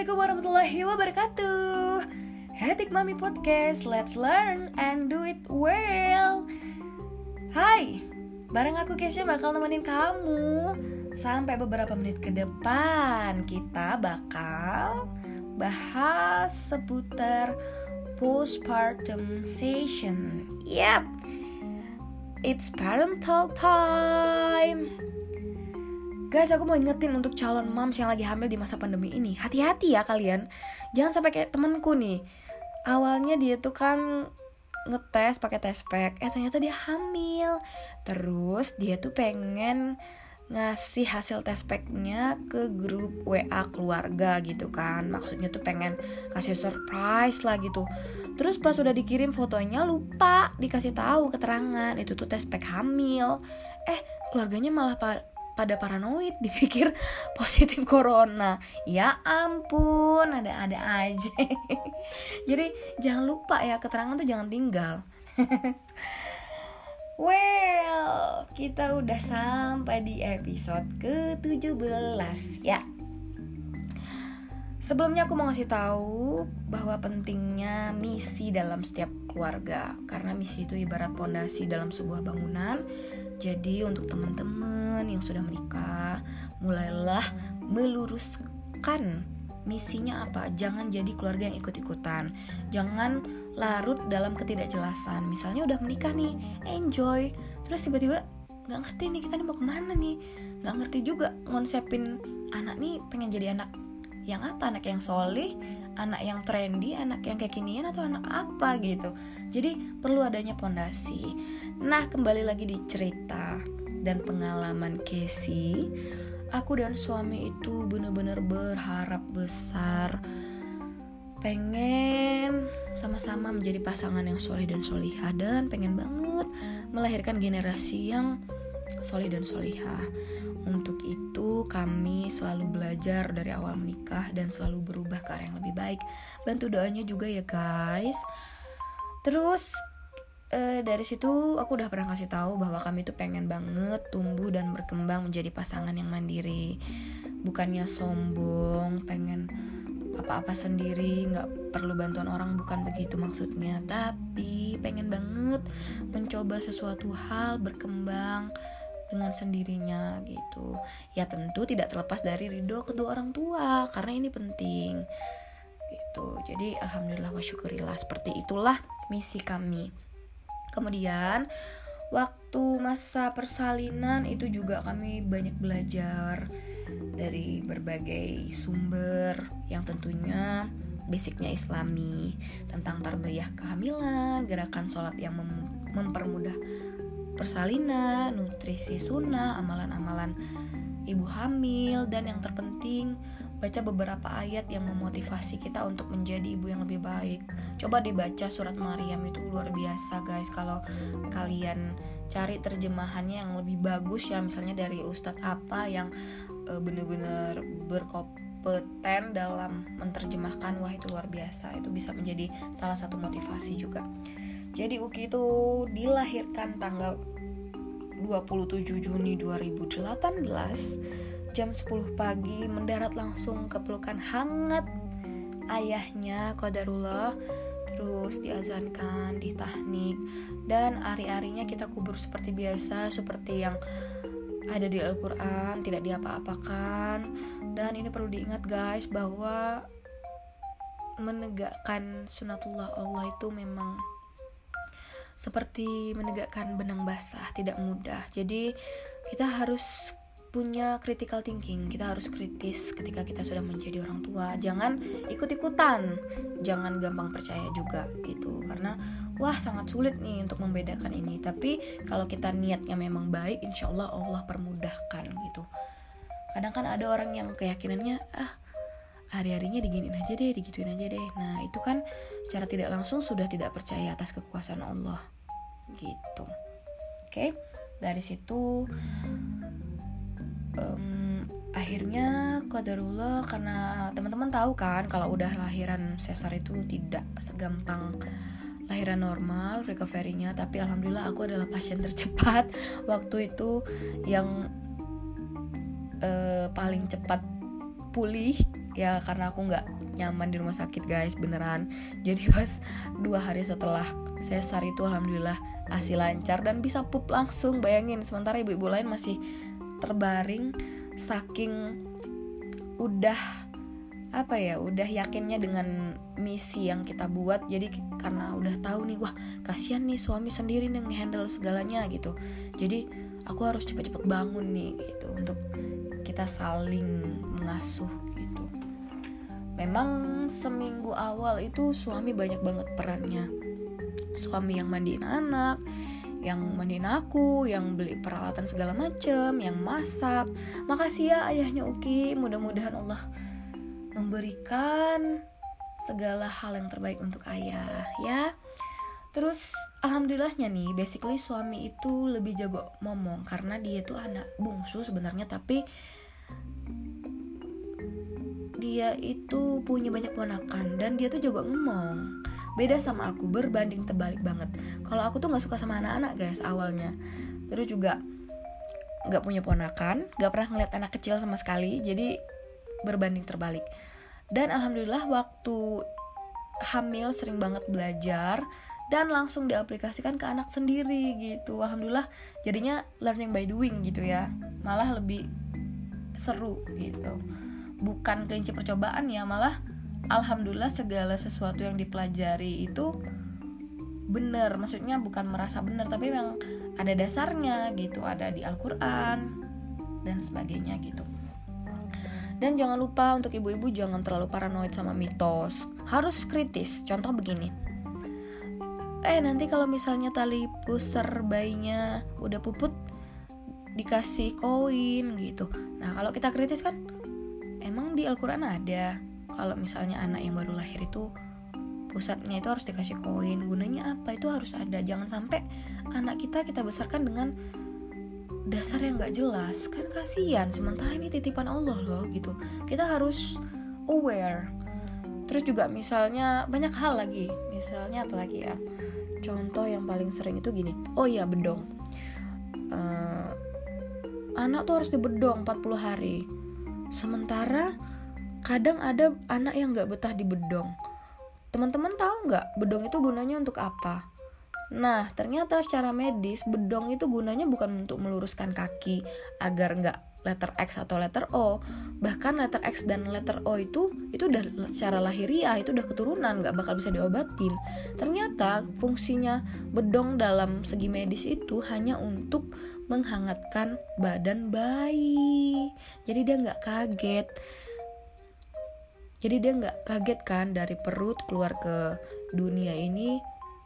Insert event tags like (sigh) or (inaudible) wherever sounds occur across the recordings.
Assalamualaikum warahmatullahi wabarakatuh. Hetik Mami Podcast Let's learn and do it well. Hai Bareng aku Kesha bakal nemenin kamu Sampai beberapa menit ke depan Kita bakal bahas seputar postpartum session. Yap It's parent talk time Guys, aku mau ingetin untuk calon moms yang lagi hamil di masa pandemi ini. Hati-hati ya kalian. Jangan sampai kayak temenku nih. Awalnya dia tuh kan ngetes pakai tes pack, eh ternyata dia hamil. Terus dia tuh pengen ngasih hasil tes packnya ke grup WA keluarga gitu kan maksudnya tuh pengen kasih surprise lah gitu terus pas udah dikirim fotonya lupa dikasih tahu keterangan itu tuh tes pack hamil eh keluarganya malah pada paranoid (laughs) dipikir positif corona. Ya ampun ada-ada aja. (laughs) Jadi jangan lupa ya keterangan tuh jangan tinggal. (laughs) Well kita udah sampai di episode ke-17 ya. Sebelumnya aku mau ngasih tahu bahwa pentingnya misi dalam setiap keluarga. Karena misi itu ibarat pondasi dalam sebuah bangunan. Jadi untuk teman-teman yang sudah menikah, mulailah meluruskan misinya apa. Jangan jadi keluarga yang ikut-ikutan. Jangan larut dalam ketidakjelasan. Misalnya udah menikah nih, enjoy. Terus tiba-tiba nggak ngerti nih kita nih mau ke mana nih. Nggak ngerti juga ngonsepin anak nih pengen jadi anak yang apa anak yang solih anak yang trendy anak yang kekinian atau anak apa gitu. Jadi perlu adanya pondasi. Nah kembali lagi di cerita dan pengalaman Casey. Aku dan suami itu bener-bener berharap besar. Pengen sama-sama menjadi pasangan yang solih dan solihah dan pengen banget melahirkan generasi yang solih dan solihah untuk itu kami selalu belajar dari awal menikah dan selalu berubah ke arah yang lebih baik. Bantu doanya juga ya guys. Terus e, dari situ aku udah pernah kasih tahu bahwa kami tuh pengen banget tumbuh dan berkembang menjadi pasangan yang mandiri. Bukannya sombong, pengen apa-apa sendiri, nggak perlu bantuan orang bukan begitu maksudnya. Tapi pengen banget mencoba sesuatu hal berkembang dengan sendirinya gitu. Ya tentu tidak terlepas dari ridho kedua orang tua karena ini penting gitu. Jadi alhamdulillah wa syukurillah seperti itulah misi kami. Kemudian waktu masa persalinan itu juga kami banyak belajar dari berbagai sumber yang tentunya basicnya islami tentang tarbiyah kehamilan gerakan sholat yang mem mempermudah persalinan, nutrisi sunnah, amalan-amalan ibu hamil, dan yang terpenting baca beberapa ayat yang memotivasi kita untuk menjadi ibu yang lebih baik. Coba dibaca surat Maryam itu luar biasa guys. Kalau kalian cari terjemahannya yang lebih bagus ya, misalnya dari ustadz apa yang e, bener-bener berkompeten dalam menerjemahkan, wah itu luar biasa. Itu bisa menjadi salah satu motivasi juga. Jadi Uki itu dilahirkan tanggal 27 Juni 2018 jam 10 pagi mendarat langsung ke pelukan hangat ayahnya Qadarullah terus diazankan di tahnik dan ari-arinya kita kubur seperti biasa seperti yang ada di Al-Quran tidak diapa-apakan. Dan ini perlu diingat guys bahwa menegakkan sunatullah Allah itu memang seperti menegakkan benang basah, tidak mudah. Jadi kita harus punya critical thinking. Kita harus kritis ketika kita sudah menjadi orang tua. Jangan ikut-ikutan. Jangan gampang percaya juga gitu. Karena wah sangat sulit nih untuk membedakan ini. Tapi kalau kita niatnya memang baik, insya Allah permudahkan gitu. Kadang kan ada orang yang keyakinannya ah hari-harinya diginin aja deh, digituin aja deh. Nah, itu kan secara tidak langsung sudah tidak percaya atas kekuasaan Allah. Gitu. Oke. Dari situ um, akhirnya qadarullah karena teman-teman tahu kan kalau udah lahiran sesar itu tidak segampang lahiran normal recovery-nya tapi alhamdulillah aku adalah pasien (laughs) tercepat waktu itu yang uh, paling cepat pulih ya karena aku nggak nyaman di rumah sakit guys beneran. (laughs) Jadi pas dua hari setelah sesar itu alhamdulillah hasil lancar dan bisa pup langsung. Bayangin sementara ibu-ibu lain masih terbaring saking udah apa ya udah yakinnya dengan misi yang kita buat. Jadi karena udah tahu nih wah kasihan nih suami sendiri nih ngehandle segalanya gitu. Jadi aku harus cepet-cepet bangun nih gitu untuk kita saling mengasuh memang seminggu awal itu suami banyak banget perannya suami yang mandiin anak yang mandiin aku, yang beli peralatan segala macem, yang masak. Makasih ya ayahnya Uki, mudah-mudahan Allah memberikan segala hal yang terbaik untuk ayah ya terus alhamdulillahnya nih basically suami itu lebih jago ngomong karena dia tuh anak bungsu sebenarnya tapi dia itu punya banyak ponakan dan dia tuh jago ngomong. Beda sama aku berbanding terbalik banget. Kalau aku tuh nggak suka sama anak-anak guys awalnya. Terus juga nggak punya ponakan nggak pernah ngeliat anak kecil sama sekali jadi berbanding terbalik. Dan alhamdulillah waktu hamil sering banget belajar dan langsung diaplikasikan ke anak sendiri gitu. Alhamdulillah jadinya learning by doing gitu ya. Malah lebih seru gitu bukan kelinci percobaan ya malah alhamdulillah segala sesuatu yang dipelajari itu bener maksudnya bukan merasa bener tapi memang ada dasarnya gitu ada di Al-Quran dan sebagainya gitu dan jangan lupa untuk ibu-ibu jangan terlalu paranoid sama mitos. Harus kritis. Contoh begini. Eh nanti kalau misalnya tali pusar bayinya udah puput dikasih koin gitu. Nah kalau kita kritis kan emang di Al-Quran ada? Kalau misalnya anak yang baru lahir itu pusatnya itu harus dikasih koin. Gunanya apa? Itu harus ada. Jangan sampai anak kita kita besarkan dengan dasar yang gak jelas. Kan kasihan. Sementara ini titipan Allah loh gitu. Kita harus aware. Terus juga misalnya banyak hal lagi. Misalnya apa lagi ya? Contoh yang paling sering itu gini. Oh iya bedong. Uh, anak tuh harus dibedong 40 hari sementara kadang ada anak yang nggak betah di bedong teman-teman tahu nggak bedong itu gunanya untuk apa Nah, ternyata secara medis bedong itu gunanya bukan untuk meluruskan kaki agar nggak letter X atau letter O. Bahkan letter X dan letter O itu itu udah secara lahiriah, itu udah keturunan, nggak bakal bisa diobatin. Ternyata fungsinya bedong dalam segi medis itu hanya untuk menghangatkan badan bayi. Jadi dia nggak kaget. Jadi dia nggak kaget kan dari perut keluar ke dunia ini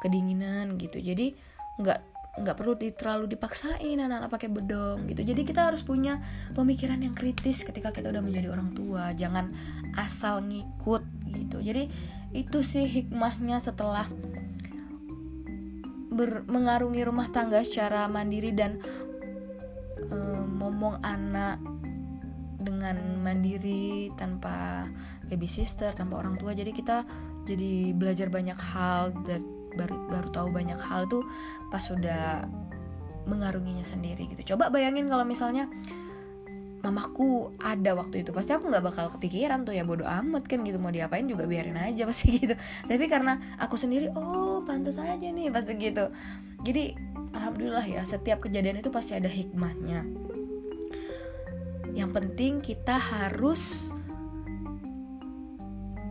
kedinginan gitu jadi nggak nggak perlu di, terlalu dipaksain anak-anak pakai bedong gitu jadi kita harus punya pemikiran yang kritis ketika kita udah menjadi orang tua jangan asal ngikut gitu jadi itu sih hikmahnya setelah ber, mengarungi rumah tangga secara mandiri dan e, momong anak dengan mandiri tanpa baby sister tanpa orang tua. Jadi kita jadi belajar banyak hal dan baru baru tahu banyak hal tuh pas sudah mengarunginya sendiri gitu. Coba bayangin kalau misalnya mamaku ada waktu itu. Pasti aku nggak bakal kepikiran tuh ya bodoh amat kan gitu. Mau diapain juga biarin aja (laughs) pasti gitu. Tapi karena aku sendiri oh pantas aja nih pasti gitu. Jadi alhamdulillah ya setiap kejadian itu pasti ada hikmahnya. Yang penting kita harus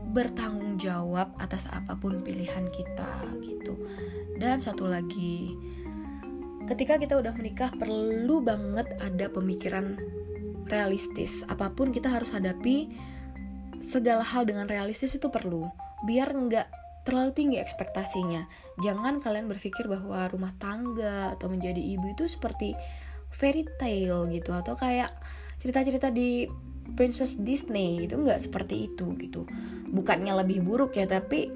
bertanggung jawab atas apa pun pilihan kita gitu. Dan satu lagi, ketika kita udah menikah perlu banget ada pemikiran realistis. Apa pun kita harus hadapi segala hal dengan realistis itu perlu. Biar nggak terlalu tinggi ekspektasinya. Jangan kalian berpikir bahwa rumah tangga atau menjadi ibu itu seperti fairy tale gitu atau kayak cerita-cerita di princess Disney itu nggak seperti itu gitu bukannya lebih buruk ya tapi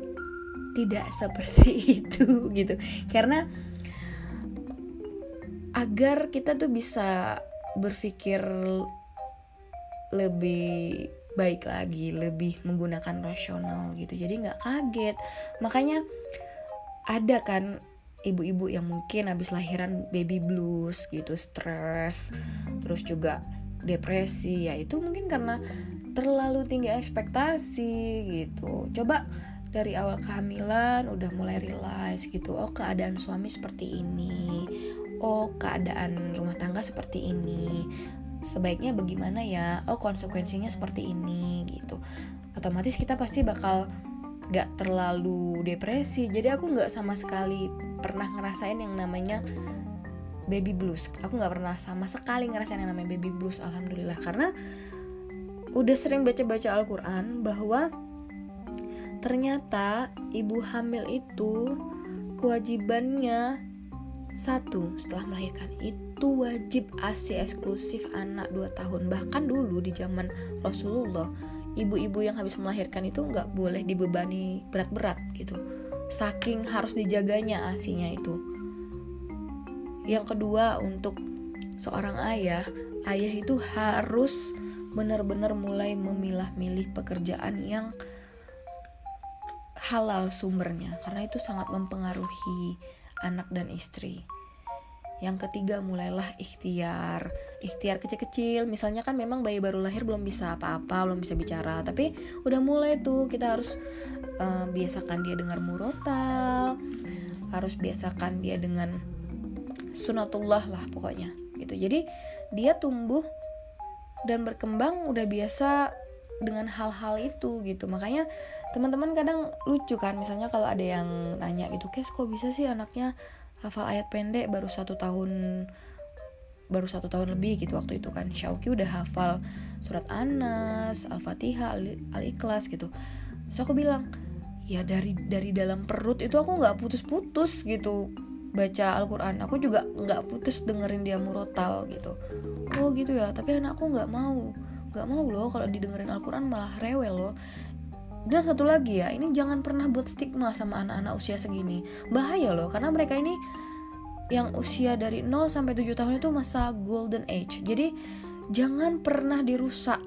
tidak seperti (laughs) itu gitu karena agar kita tuh bisa berpikir lebih baik lagi lebih menggunakan rasional gitu. Jadi nggak kaget. Makanya ada kan ibu-ibu yang mungkin habis lahiran baby blues gitu stres terus juga depresi. Ya itu mungkin karena terlalu tinggi ekspektasi gitu. Coba dari awal kehamilan udah mulai realize gitu oh keadaan suami seperti ini oh keadaan rumah tangga seperti ini sebaiknya bagaimana ya oh konsekuensinya seperti ini gitu. Otomatis kita pasti bakal gak terlalu depresi. Jadi aku gak sama sekali pernah ngerasain yang namanya baby blues. Aku gak pernah sama sekali ngerasain yang namanya baby blues alhamdulillah. Karena udah sering baca-baca Al-Quran bahwa ternyata ibu hamil itu kewajibannya satu, setelah melahirkan itu wajib ASI eksklusif anak 2 tahun. Bahkan dulu di zaman Rasulullah, ibu-ibu yang habis melahirkan itu nggak boleh dibebani berat-berat gitu. Saking harus dijaganya asinya itu. Yang kedua, untuk seorang ayah, ayah itu harus benar-benar mulai memilah-milih pekerjaan yang halal sumbernya karena itu sangat mempengaruhi anak dan istri. Yang ketiga mulailah ikhtiar. Ikhtiar kecil-kecil. Misalnya kan memang bayi baru lahir belum bisa apa-apa Belum bisa bicara. Tapi udah mulai tuh kita harus uh, Biasakan dia dengar murotal. Harus biasakan dia dengan Sunatullah lah pokoknya gitu. Jadi dia tumbuh Dan berkembang udah biasa Dengan hal-hal itu gitu. Makanya teman-teman kadang lucu kan Misalnya kalau ada yang nanya gitu Kes kok bisa sih anaknya hafal ayat pendek baru satu tahun baru satu tahun lebih gitu waktu itu kan Syauki udah hafal surat Anas, Al-Fatihah, Al-Ikhlas gitu. Terus aku bilang, ya dari dari dalam perut itu aku nggak putus-putus gitu baca Al-Quran. Aku juga nggak putus dengerin dia murotal gitu. Oh gitu ya, tapi anakku nggak mau, nggak mau loh kalau didengerin Al-Quran malah rewel loh. Dan satu lagi ya, ini jangan pernah buat stigma sama anak-anak usia segini. Bahaya loh, karena mereka ini yang usia dari 0 sampai 7 tahun itu masa golden age. Jadi jangan pernah dirusak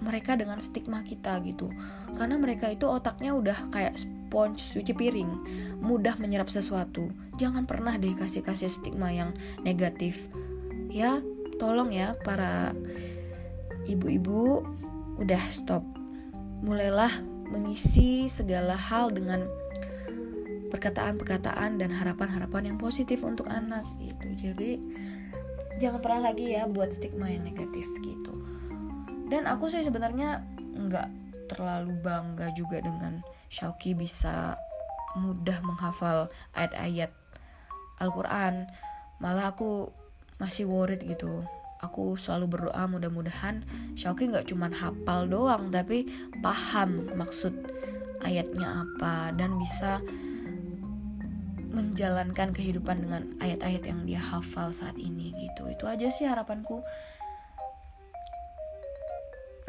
mereka dengan stigma kita gitu. Karena mereka itu otaknya udah kayak sponge cuci piring, mudah menyerap sesuatu. Jangan pernah deh kasih-kasih stigma yang negatif. Ya, tolong ya para ibu-ibu udah stop mulailah mengisi segala hal dengan perkataan-perkataan dan harapan-harapan yang positif untuk anak gitu. Jadi jangan pernah lagi ya buat stigma yang negatif gitu. Dan aku sih sebenarnya nggak terlalu bangga juga dengan Shauki bisa mudah menghafal ayat-ayat Al-Quran. Malah aku masih worried gitu aku selalu berdoa mudah-mudahan Shauki nggak cuma hafal doang tapi paham maksud ayatnya apa dan bisa menjalankan kehidupan dengan ayat-ayat yang dia hafal saat ini gitu. Itu aja sih harapanku.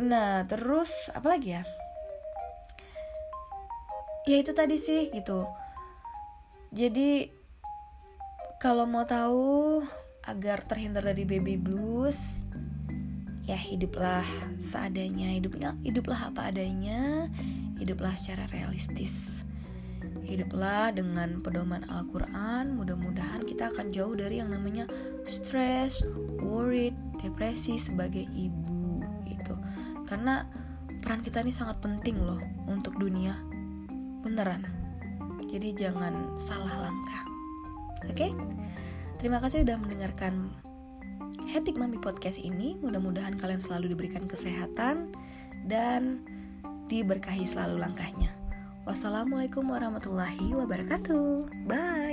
Nah terus apa lagi ya? Ya itu tadi sih gitu. Jadi kalau mau tahu agar terhindar dari baby blues. Ya hiduplah seadanya hidupnya hiduplah apa adanya hiduplah secara realistis. Hiduplah dengan pedoman Al-Quran mudah-mudahan kita akan jauh dari yang namanya stress, worried, depresi sebagai ibu gitu. Karena peran kita ini sangat penting loh untuk dunia. Beneran. Jadi jangan salah langkah. Oke? okay? Terima kasih sudah mendengarkan Hetik Mami Podcast ini. Mudah-mudahan kalian selalu diberikan kesehatan dan diberkahi selalu langkahnya. Wassalamualaikum warahmatullahi wabarakatuh. Bye.